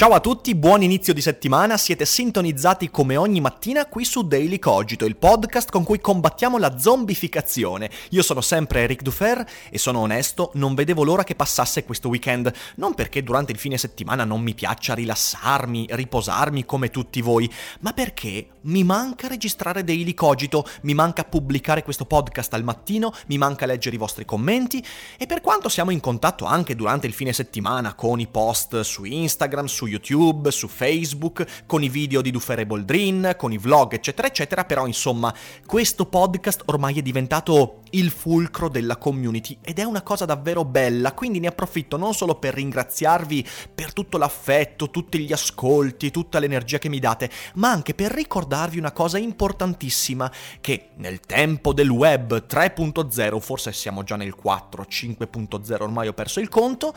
Ciao a tutti, buon inizio di settimana, siete sintonizzati come ogni mattina qui su Daily Cogito, il podcast con cui combattiamo la zombificazione. Io sono sempre Eric Dufer e sono onesto, non vedevo l'ora che passasse questo weekend, non perché durante il fine settimana non mi piaccia rilassarmi, riposarmi come tutti voi, ma perché mi manca registrare Daily Cogito, mi manca pubblicare questo podcast al mattino, mi manca leggere i vostri commenti e per quanto siamo in contatto anche durante il fine settimana con i post su Instagram, su YouTube, su Facebook, con i video di Dufere Boldrin, con i vlog, eccetera, eccetera, però insomma, questo podcast ormai è diventato il fulcro della community ed è una cosa davvero bella, quindi ne approfitto non solo per ringraziarvi per tutto l'affetto, tutti gli ascolti, tutta l'energia che mi date, ma anche per ricordarvi una cosa importantissima che nel tempo del web 3.0, forse siamo già nel 4, 5.0, ormai ho perso il conto,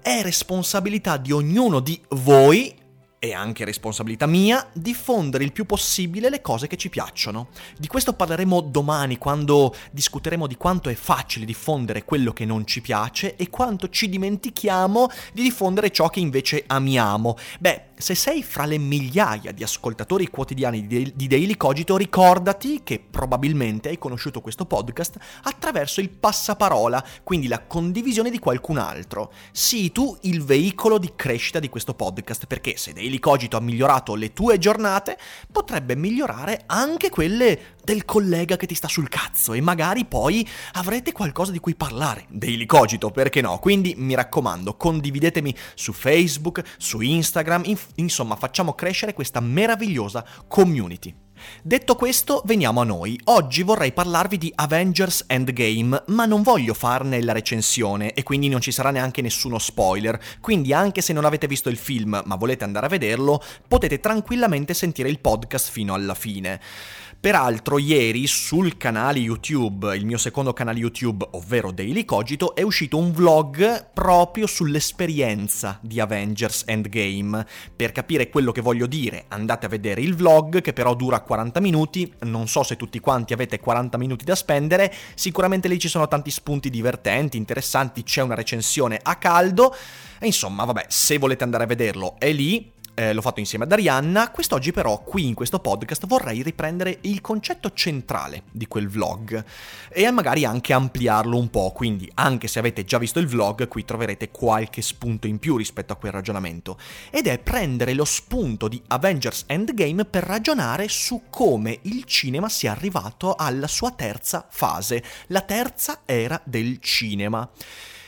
è responsabilità di ognuno di voi e anche responsabilità mia, diffondere il più possibile le cose che ci piacciono. Di questo parleremo domani quando discuteremo di quanto è facile diffondere quello che non ci piace e quanto ci dimentichiamo di diffondere ciò che invece amiamo. Beh, se sei fra le migliaia di ascoltatori quotidiani di Daily Cogito, ricordati che probabilmente hai conosciuto questo podcast attraverso il passaparola, quindi la condivisione di qualcun altro. Sii tu il veicolo di crescita di questo podcast, perché se Daily Cogito ha migliorato le tue giornate, potrebbe migliorare anche quelle del collega che ti sta sul cazzo e magari poi avrete qualcosa di cui parlare. Daily Cogito, perché no? Quindi mi raccomando, condividetemi su Facebook, su Instagram, inf- insomma facciamo crescere questa meravigliosa community. Detto questo, veniamo a noi. Oggi vorrei parlarvi di Avengers Endgame, ma non voglio farne la recensione e quindi non ci sarà neanche nessuno spoiler, quindi anche se non avete visto il film ma volete andare a vederlo, potete tranquillamente sentire il podcast fino alla fine. Peraltro ieri sul canale YouTube, il mio secondo canale YouTube, ovvero Daily Cogito, è uscito un vlog proprio sull'esperienza di Avengers Endgame. Per capire quello che voglio dire, andate a vedere il vlog che però dura 40 minuti, non so se tutti quanti avete 40 minuti da spendere, sicuramente lì ci sono tanti spunti divertenti, interessanti, c'è una recensione a caldo, e insomma vabbè, se volete andare a vederlo è lì, eh, l'ho fatto insieme ad Arianna, quest'oggi però qui in questo podcast vorrei riprendere il concetto centrale di quel vlog e magari anche ampliarlo un po', quindi anche se avete già visto il vlog qui troverete qualche spunto in più rispetto a quel ragionamento. Ed è prendere lo spunto di Avengers Endgame per ragionare su come il cinema sia arrivato alla sua terza fase, la terza era del cinema.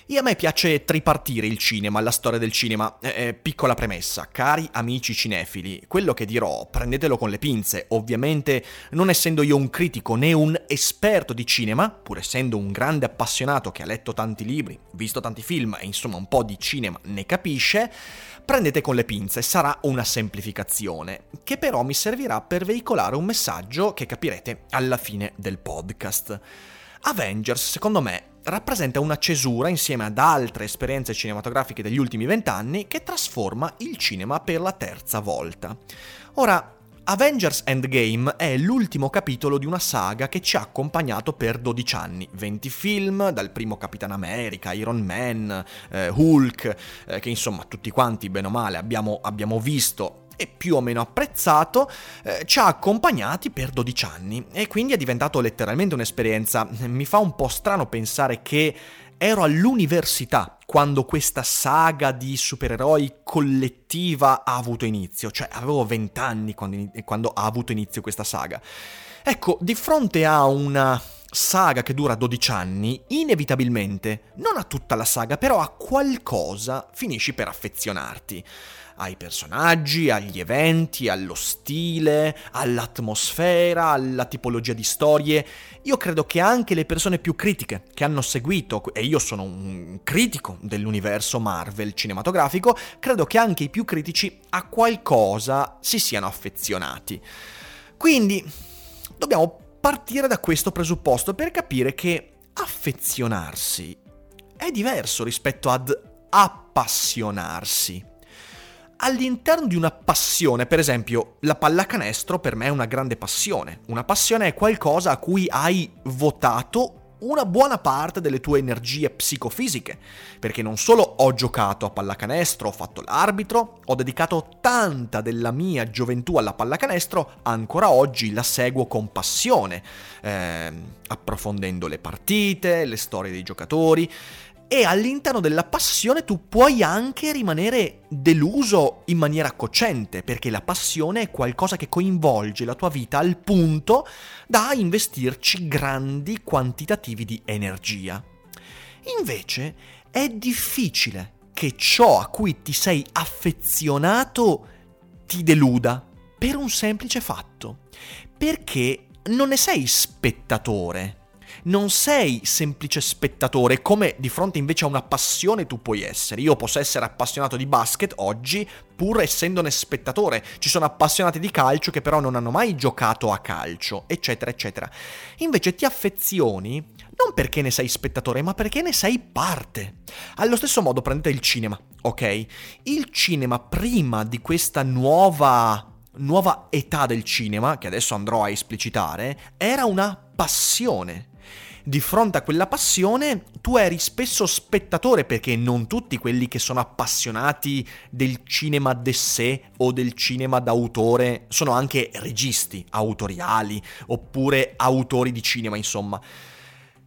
E a me piace tripartire il cinema, la storia del cinema. Eh, eh, piccola premessa, cari amici cinefili, quello che dirò prendetelo con le pinze. Ovviamente, non essendo io un critico né un esperto di cinema, pur essendo un grande appassionato che ha letto tanti libri, visto tanti film e insomma un po' di cinema ne capisce, prendete con le pinze, sarà una semplificazione, che però mi servirà per veicolare un messaggio che capirete alla fine del podcast. Avengers, secondo me, rappresenta una cesura insieme ad altre esperienze cinematografiche degli ultimi vent'anni che trasforma il cinema per la terza volta. Ora, Avengers Endgame è l'ultimo capitolo di una saga che ci ha accompagnato per 12 anni, 20 film, dal primo Capitan America, Iron Man, eh, Hulk, eh, che insomma tutti quanti bene o male abbiamo, abbiamo visto e più o meno apprezzato, eh, ci ha accompagnati per 12 anni e quindi è diventato letteralmente un'esperienza. Mi fa un po' strano pensare che ero all'università quando questa saga di supereroi collettiva ha avuto inizio, cioè avevo 20 anni quando, quando ha avuto inizio questa saga. Ecco, di fronte a una saga che dura 12 anni, inevitabilmente, non a tutta la saga, però a qualcosa finisci per affezionarti. Ai personaggi, agli eventi, allo stile, all'atmosfera, alla tipologia di storie. Io credo che anche le persone più critiche che hanno seguito, e io sono un critico dell'universo Marvel cinematografico, credo che anche i più critici a qualcosa si siano affezionati. Quindi dobbiamo partire da questo presupposto per capire che affezionarsi è diverso rispetto ad appassionarsi. All'interno di una passione, per esempio, la pallacanestro per me è una grande passione. Una passione è qualcosa a cui hai votato una buona parte delle tue energie psicofisiche, perché non solo ho giocato a pallacanestro, ho fatto l'arbitro, ho dedicato tanta della mia gioventù alla pallacanestro, ancora oggi la seguo con passione, eh, approfondendo le partite, le storie dei giocatori, e all'interno della passione tu puoi anche rimanere deluso in maniera cocente, perché la passione è qualcosa che coinvolge la tua vita al punto da investirci grandi quantitativi di energia. Invece è difficile che ciò a cui ti sei affezionato ti deluda per un semplice fatto, perché non ne sei spettatore non sei semplice spettatore, come di fronte invece a una passione tu puoi essere. Io posso essere appassionato di basket oggi, pur essendone spettatore. Ci sono appassionati di calcio che però non hanno mai giocato a calcio, eccetera, eccetera. Invece ti affezioni non perché ne sei spettatore, ma perché ne sei parte. Allo stesso modo prendete il cinema, ok? Il cinema prima di questa nuova nuova età del cinema, che adesso andrò a esplicitare, era una passione di fronte a quella passione tu eri spesso spettatore perché non tutti quelli che sono appassionati del cinema d'essè o del cinema d'autore sono anche registi autoriali oppure autori di cinema, insomma.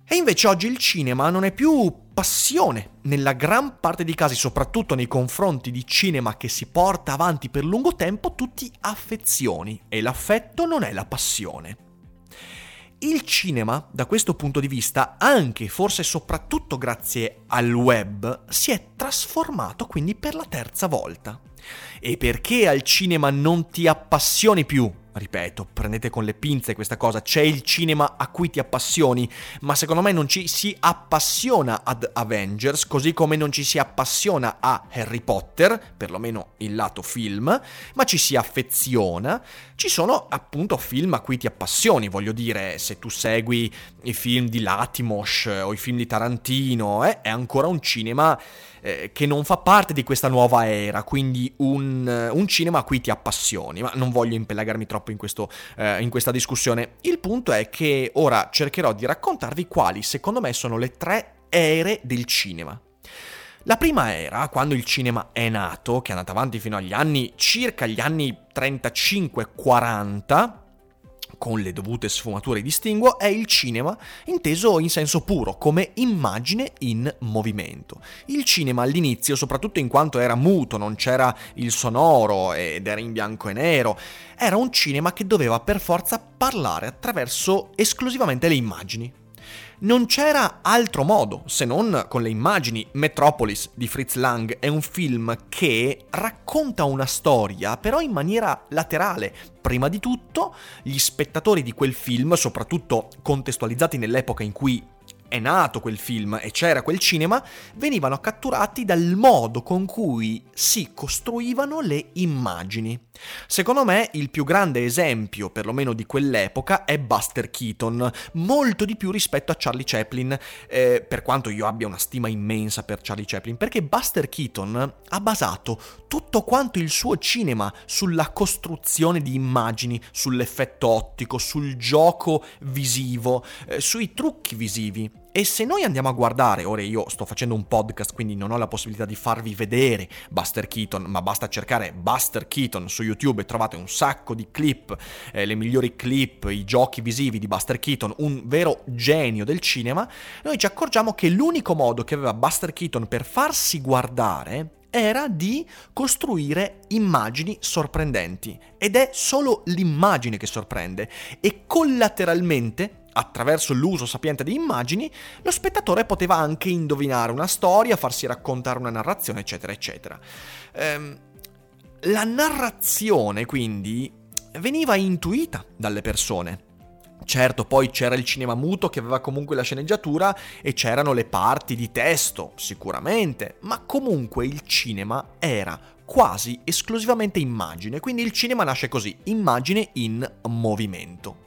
E invece oggi il cinema non è più passione nella gran parte dei casi, soprattutto nei confronti di cinema che si porta avanti per lungo tempo, tutti affezioni e l'affetto non è la passione. Il cinema, da questo punto di vista, anche forse soprattutto grazie al web, si è trasformato quindi per la terza volta. E perché al cinema non ti appassioni più ripeto, prendete con le pinze questa cosa, c'è il cinema a cui ti appassioni, ma secondo me non ci si appassiona ad Avengers, così come non ci si appassiona a Harry Potter, perlomeno il lato film, ma ci si affeziona. Ci sono appunto film a cui ti appassioni, voglio dire, se tu segui i film di Latimos o i film di Tarantino, eh, è ancora un cinema eh, che non fa parte di questa nuova era, quindi un, un, cinema a cui ti appassioni, ma non voglio impelagarmi troppo in, questo, eh, in questa discussione. Il punto è che ora cercherò di raccontarvi quali secondo me sono le tre ere del cinema. La prima era, quando il cinema è nato, che è andato avanti fino agli anni, circa gli anni 35-40, con le dovute sfumature di distinguo, è il cinema inteso in senso puro, come immagine in movimento. Il cinema all'inizio, soprattutto in quanto era muto, non c'era il sonoro ed era in bianco e nero, era un cinema che doveva per forza parlare attraverso esclusivamente le immagini non c'era altro modo se non con le immagini. Metropolis di Fritz Lang è un film che racconta una storia, però in maniera laterale. Prima di tutto, gli spettatori di quel film, soprattutto contestualizzati nell'epoca in cui è nato quel film e c'era quel cinema, venivano catturati dal modo con cui si costruivano le immagini. Secondo me il più grande esempio, perlomeno di quell'epoca, è Buster Keaton, molto di più rispetto a Charlie Chaplin, eh, per quanto io abbia una stima immensa per Charlie Chaplin, perché Buster Keaton ha basato tutto quanto il suo cinema sulla costruzione di immagini, sull'effetto ottico, sul gioco visivo, eh, sui trucchi visivi. E se noi andiamo a guardare, ora io sto facendo un podcast quindi non ho la possibilità di farvi vedere Buster Keaton, ma basta cercare Buster Keaton su YouTube e trovate un sacco di clip, eh, le migliori clip, i giochi visivi di Buster Keaton, un vero genio del cinema, noi ci accorgiamo che l'unico modo che aveva Buster Keaton per farsi guardare era di costruire immagini sorprendenti. Ed è solo l'immagine che sorprende. E collateralmente attraverso l'uso sapiente di immagini, lo spettatore poteva anche indovinare una storia, farsi raccontare una narrazione, eccetera, eccetera. Ehm, la narrazione, quindi, veniva intuita dalle persone. Certo, poi c'era il cinema muto che aveva comunque la sceneggiatura e c'erano le parti di testo, sicuramente, ma comunque il cinema era quasi esclusivamente immagine, quindi il cinema nasce così, immagine in movimento.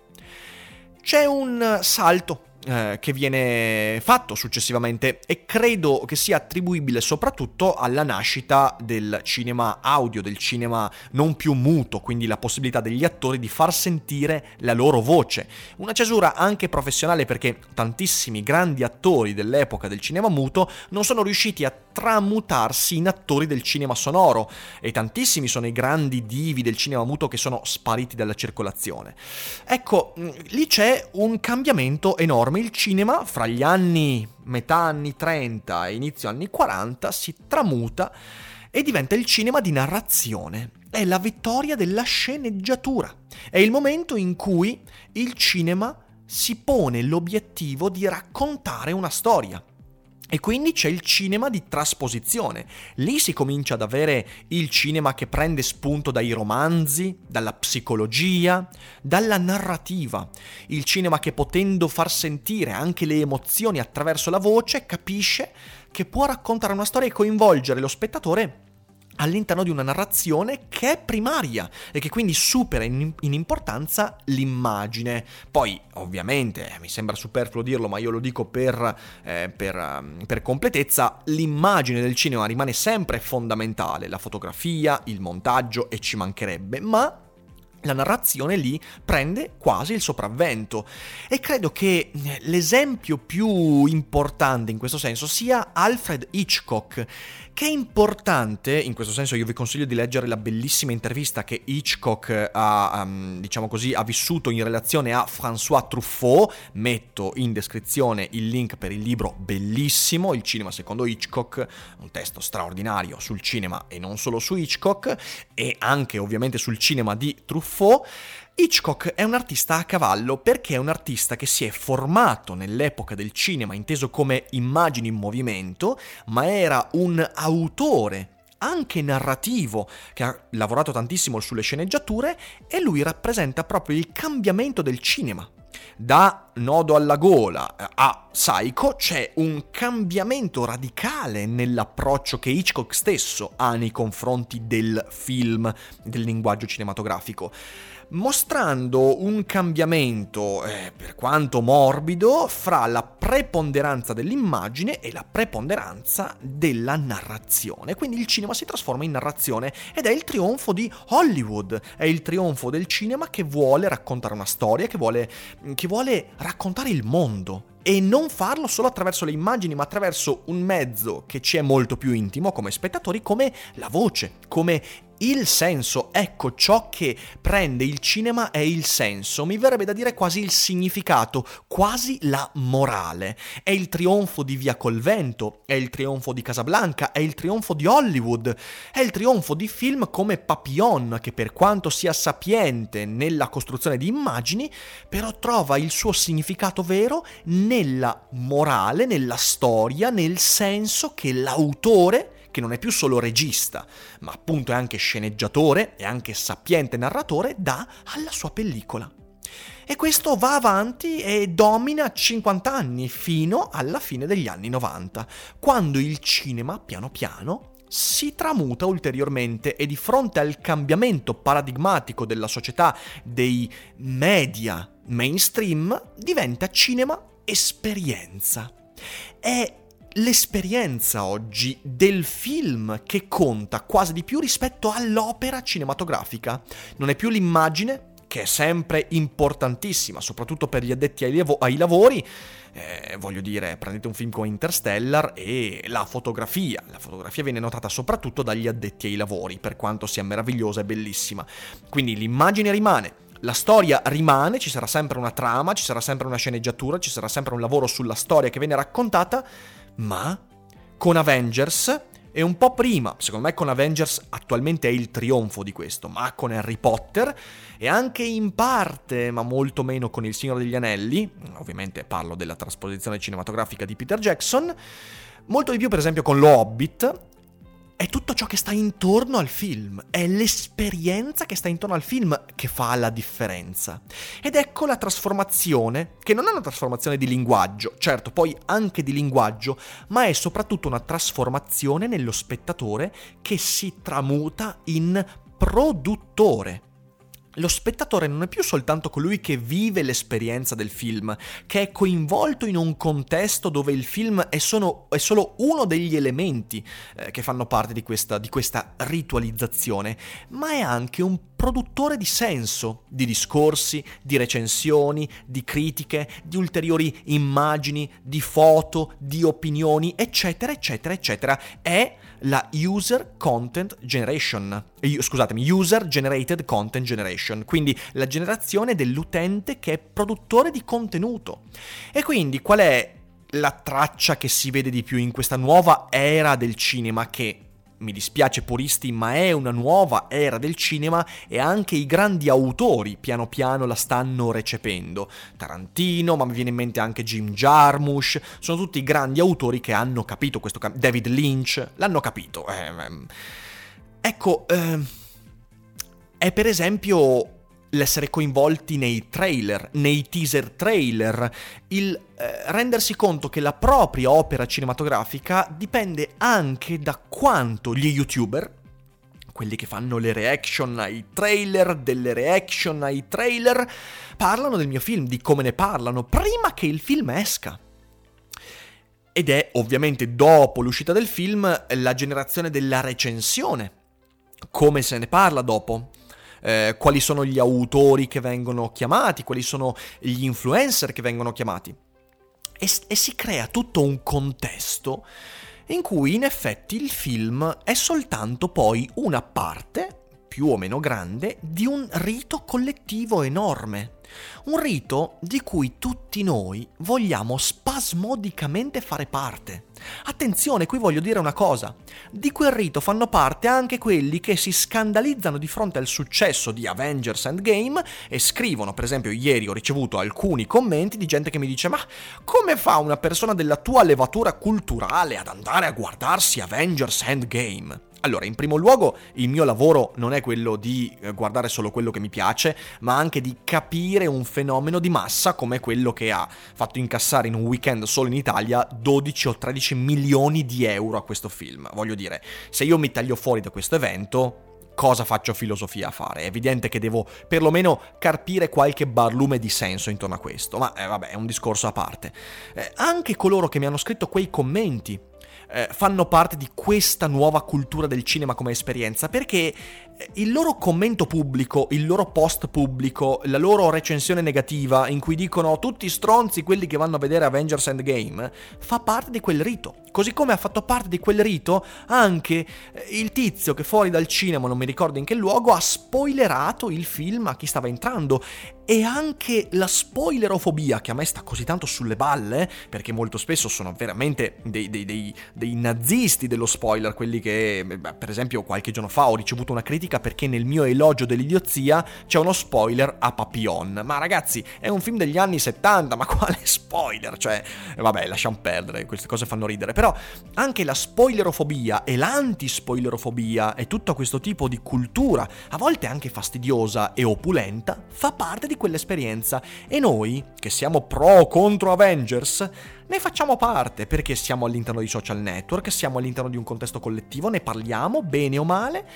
C'è un salto eh, che viene fatto successivamente e credo che sia attribuibile soprattutto alla nascita del cinema audio, del cinema non più muto, quindi la possibilità degli attori di far sentire la loro voce. Una cesura anche professionale perché tantissimi grandi attori dell'epoca del cinema muto non sono riusciti a tramutarsi in attori del cinema sonoro e tantissimi sono i grandi divi del cinema muto che sono spariti dalla circolazione. Ecco, mm, lì c'è un cambiamento enorme. Il cinema fra gli anni metà anni 30 e inizio anni 40 si tramuta e diventa il cinema di narrazione. È la vittoria della sceneggiatura. È il momento in cui il cinema si pone l'obiettivo di raccontare una storia. E quindi c'è il cinema di trasposizione. Lì si comincia ad avere il cinema che prende spunto dai romanzi, dalla psicologia, dalla narrativa. Il cinema che potendo far sentire anche le emozioni attraverso la voce capisce che può raccontare una storia e coinvolgere lo spettatore all'interno di una narrazione che è primaria e che quindi supera in, in, importanza l'immagine. Poi, ovviamente, mi sembra superfluo dirlo, ma io lo dico per, eh, per, um, per completezza, l'immagine del cinema rimane sempre fondamentale, la fotografia, il montaggio e ci mancherebbe, ma la narrazione lì prende quasi il sopravvento e credo che l'esempio più importante in questo senso sia Alfred Hitchcock che è importante, in questo senso io vi consiglio di leggere la bellissima intervista che Hitchcock ha, um, diciamo così, ha vissuto in relazione a François Truffaut, metto in descrizione il link per il libro bellissimo, Il cinema secondo Hitchcock, un testo straordinario sul cinema e non solo su Hitchcock, e anche ovviamente sul cinema di Truffaut. Hitchcock è un artista a cavallo perché è un artista che si è formato nell'epoca del cinema inteso come immagini in movimento, ma era un autore anche narrativo, che ha lavorato tantissimo sulle sceneggiature e lui rappresenta proprio il cambiamento del cinema. Da Nodo alla gola a Psycho c'è un cambiamento radicale nell'approccio che Hitchcock stesso ha nei confronti del film, del linguaggio cinematografico mostrando un cambiamento, eh, per quanto morbido, fra la preponderanza dell'immagine e la preponderanza della narrazione. Quindi il cinema si trasforma in narrazione ed è il trionfo di Hollywood, è il trionfo del cinema che vuole raccontare una storia, che vuole, che vuole raccontare il mondo e non farlo solo attraverso le immagini, ma attraverso un mezzo che ci è molto più intimo come spettatori, come la voce, come il senso, ecco ciò che prende il cinema è il senso, mi verrebbe da dire quasi il significato, quasi la morale. È il trionfo di Via col Vento, è il trionfo di Casablanca, è il trionfo di Hollywood, è il trionfo di film come Papillon, che per quanto sia sapiente nella costruzione di immagini, però trova il suo significato vero nella morale, nella storia, nel senso che l'autore che non è più solo regista, ma appunto è anche sceneggiatore e anche sapiente narratore, dà alla sua pellicola. E questo va avanti e domina 50 anni fino alla fine degli anni 90, quando il cinema piano piano si tramuta ulteriormente e di fronte al cambiamento paradigmatico della società dei media mainstream diventa cinema esperienza. È l'esperienza oggi del film che conta quasi di più rispetto all'opera cinematografica. Non è più l'immagine, che è sempre importantissima, soprattutto per gli addetti ai, lav- ai lavori. Eh, voglio dire, prendete un film come Interstellar e la fotografia. La fotografia viene notata soprattutto dagli addetti ai lavori, per quanto sia meravigliosa e bellissima. Quindi l'immagine rimane, la storia rimane, ci sarà sempre una trama, ci sarà sempre una sceneggiatura, ci sarà sempre un lavoro sulla storia che viene raccontata, ma con Avengers e un po' prima, secondo me con Avengers attualmente è il trionfo di questo, ma con Harry Potter e anche in parte, ma molto meno con Il Signore degli Anelli, ovviamente parlo della trasposizione cinematografica di Peter Jackson, molto di più per esempio con Lo Hobbit, è tutto ciò che sta intorno al film, è l'esperienza che sta intorno al film che fa la differenza. Ed ecco la trasformazione, che non è una trasformazione di linguaggio, certo poi anche di linguaggio, ma è soprattutto una trasformazione nello spettatore che si tramuta in produttore. Lo spettatore non è più soltanto colui che vive l'esperienza del film, che è coinvolto in un contesto dove il film è solo, è solo uno degli elementi eh, che fanno parte di questa, di questa ritualizzazione, ma è anche un produttore di senso, di discorsi, di recensioni, di critiche, di ulteriori immagini, di foto, di opinioni, eccetera, eccetera, eccetera. È la User Content Generation, scusatemi, User Generated Content Generation, quindi la generazione dell'utente che è produttore di contenuto. E quindi qual è la traccia che si vede di più in questa nuova era del cinema che mi dispiace puristi, ma è una nuova era del cinema e anche i grandi autori piano piano la stanno recependo. Tarantino, ma mi viene in mente anche Jim Jarmusch, sono tutti grandi autori che hanno capito questo cam- David Lynch, l'hanno capito. Eh, ehm. ecco, eh, è per esempio l'essere coinvolti nei trailer, nei teaser trailer, il eh, rendersi conto che la propria opera cinematografica dipende anche da quanto gli youtuber, quelli che fanno le reaction ai trailer, delle reaction ai trailer, parlano del mio film, di come ne parlano, prima che il film esca. Ed è ovviamente dopo l'uscita del film la generazione della recensione. Come se ne parla dopo? Eh, quali sono gli autori che vengono chiamati, quali sono gli influencer che vengono chiamati. E, e si crea tutto un contesto in cui in effetti il film è soltanto poi una parte, più o meno grande, di un rito collettivo enorme. Un rito di cui tutti noi vogliamo spasmodicamente fare parte. Attenzione, qui voglio dire una cosa. Di quel rito fanno parte anche quelli che si scandalizzano di fronte al successo di Avengers Endgame e scrivono, per esempio ieri ho ricevuto alcuni commenti di gente che mi dice ma come fa una persona della tua levatura culturale ad andare a guardarsi Avengers Endgame? Allora, in primo luogo, il mio lavoro non è quello di eh, guardare solo quello che mi piace, ma anche di capire un fenomeno di massa come quello che ha fatto incassare in un weekend solo in Italia 12 o 13 milioni di euro a questo film. Voglio dire, se io mi taglio fuori da questo evento, cosa faccio filosofia a fare. È evidente che devo perlomeno carpire qualche barlume di senso intorno a questo, ma eh, vabbè, è un discorso a parte. Eh, anche coloro che mi hanno scritto quei commenti eh, fanno parte di questa nuova cultura del cinema come esperienza, perché eh, il loro commento pubblico, il loro post pubblico, la loro recensione negativa in cui dicono tutti stronzi quelli che vanno a vedere Avengers Endgame, fa parte di quel rito. Così come ha fatto parte di quel rito anche eh, il tizio che fuori dal cinema, non mi ricordo in che luogo, ha spoilerato il film a chi stava entrando e anche la spoilerofobia che a me sta così tanto sulle balle, perché molto spesso sono veramente dei, dei, dei, dei nazisti dello spoiler, quelli che, beh, per esempio, qualche giorno fa ho ricevuto una critica perché nel mio elogio dell'idiozia c'è uno spoiler a Papillon. Ma ragazzi, è un film degli anni 70, ma quale spoiler? Cioè, vabbè, lasciamo perdere, queste cose fanno ridere. Però anche la spoilerofobia e l'antispoilerofobia e tutto questo tipo di cultura, a volte anche fastidiosa e opulenta, fa parte di quell'esperienza e noi, che siamo pro o contro Avengers, ne facciamo parte perché siamo all'interno di social network, siamo all'interno di un contesto collettivo, ne parliamo bene o male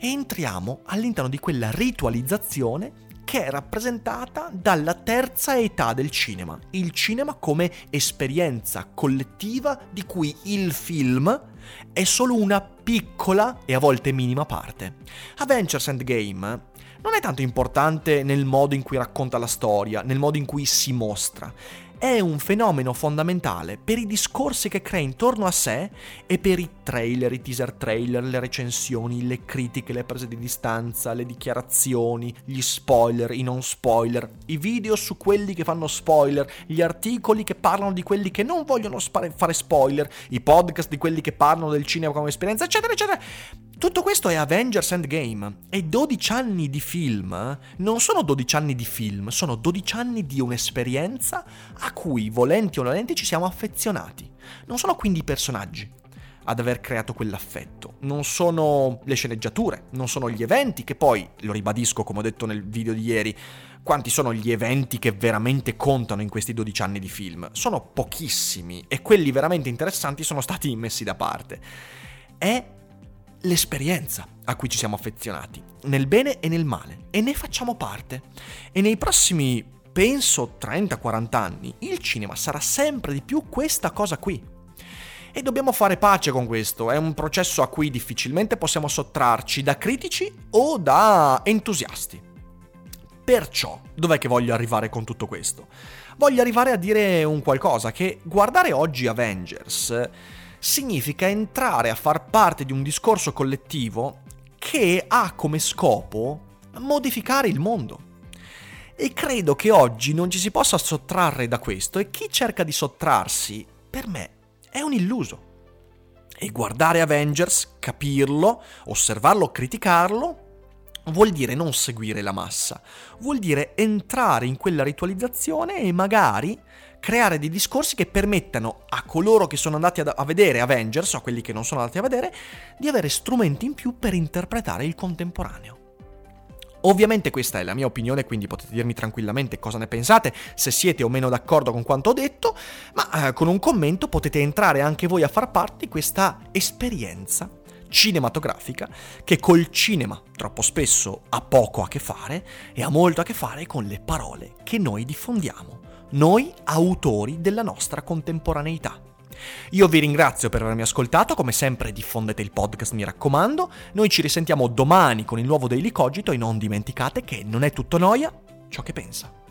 e entriamo all'interno di quella ritualizzazione che è rappresentata dalla terza età del cinema, il cinema come esperienza collettiva di cui il film è solo una piccola e a volte minima parte. Avengers Endgame non è tanto importante nel modo in cui racconta la storia, nel modo in cui si mostra, è un fenomeno fondamentale per i discorsi che crea intorno a sé e per i trailer, i teaser trailer, le recensioni, le critiche, le prese di distanza, le dichiarazioni, gli spoiler, i non spoiler, i video su quelli che fanno spoiler, gli articoli che parlano di quelli che non vogliono fare spoiler, i podcast di quelli che parlano del cinema come esperienza, eccetera, eccetera. Tutto questo è Avengers Endgame e 12 anni di film non sono 12 anni di film, sono 12 anni di un'esperienza a cui, volenti o nolenti, ci siamo affezionati. Non sono quindi i personaggi ad aver creato quell'affetto, non sono le sceneggiature, non sono gli eventi, che poi, lo ribadisco come ho detto nel video di ieri, quanti sono gli eventi che veramente contano in questi 12 anni di film? Sono pochissimi e quelli veramente interessanti sono stati messi da parte. È l'esperienza a cui ci siamo affezionati, nel bene e nel male, e ne facciamo parte. E nei prossimi, penso, 30-40 anni, il cinema sarà sempre di più questa cosa qui. E dobbiamo fare pace con questo, è un processo a cui difficilmente possiamo sottrarci da critici o da entusiasti. Perciò, dov'è che voglio arrivare con tutto questo? Voglio arrivare a dire un qualcosa, che guardare oggi Avengers significa entrare a far parte di un discorso collettivo che ha come scopo modificare il mondo. E credo che oggi non ci si possa sottrarre da questo e chi cerca di sottrarsi, per me, è un illuso. E guardare Avengers, capirlo, osservarlo, criticarlo, vuol dire non seguire la massa, vuol dire entrare in quella ritualizzazione e magari creare dei discorsi che permettano a coloro che sono andati a vedere Avengers o a quelli che non sono andati a vedere di avere strumenti in più per interpretare il contemporaneo. Ovviamente questa è la mia opinione, quindi potete dirmi tranquillamente cosa ne pensate, se siete o meno d'accordo con quanto ho detto, ma eh, con un commento potete entrare anche voi a far parte di questa esperienza cinematografica che col cinema troppo spesso ha poco a che fare e ha molto a che fare con le parole che noi diffondiamo noi autori della nostra contemporaneità. Io vi ringrazio per avermi ascoltato, come sempre diffondete il podcast mi raccomando, noi ci risentiamo domani con il nuovo Daily Cogito e non dimenticate che non è tutto noia ciò che pensa.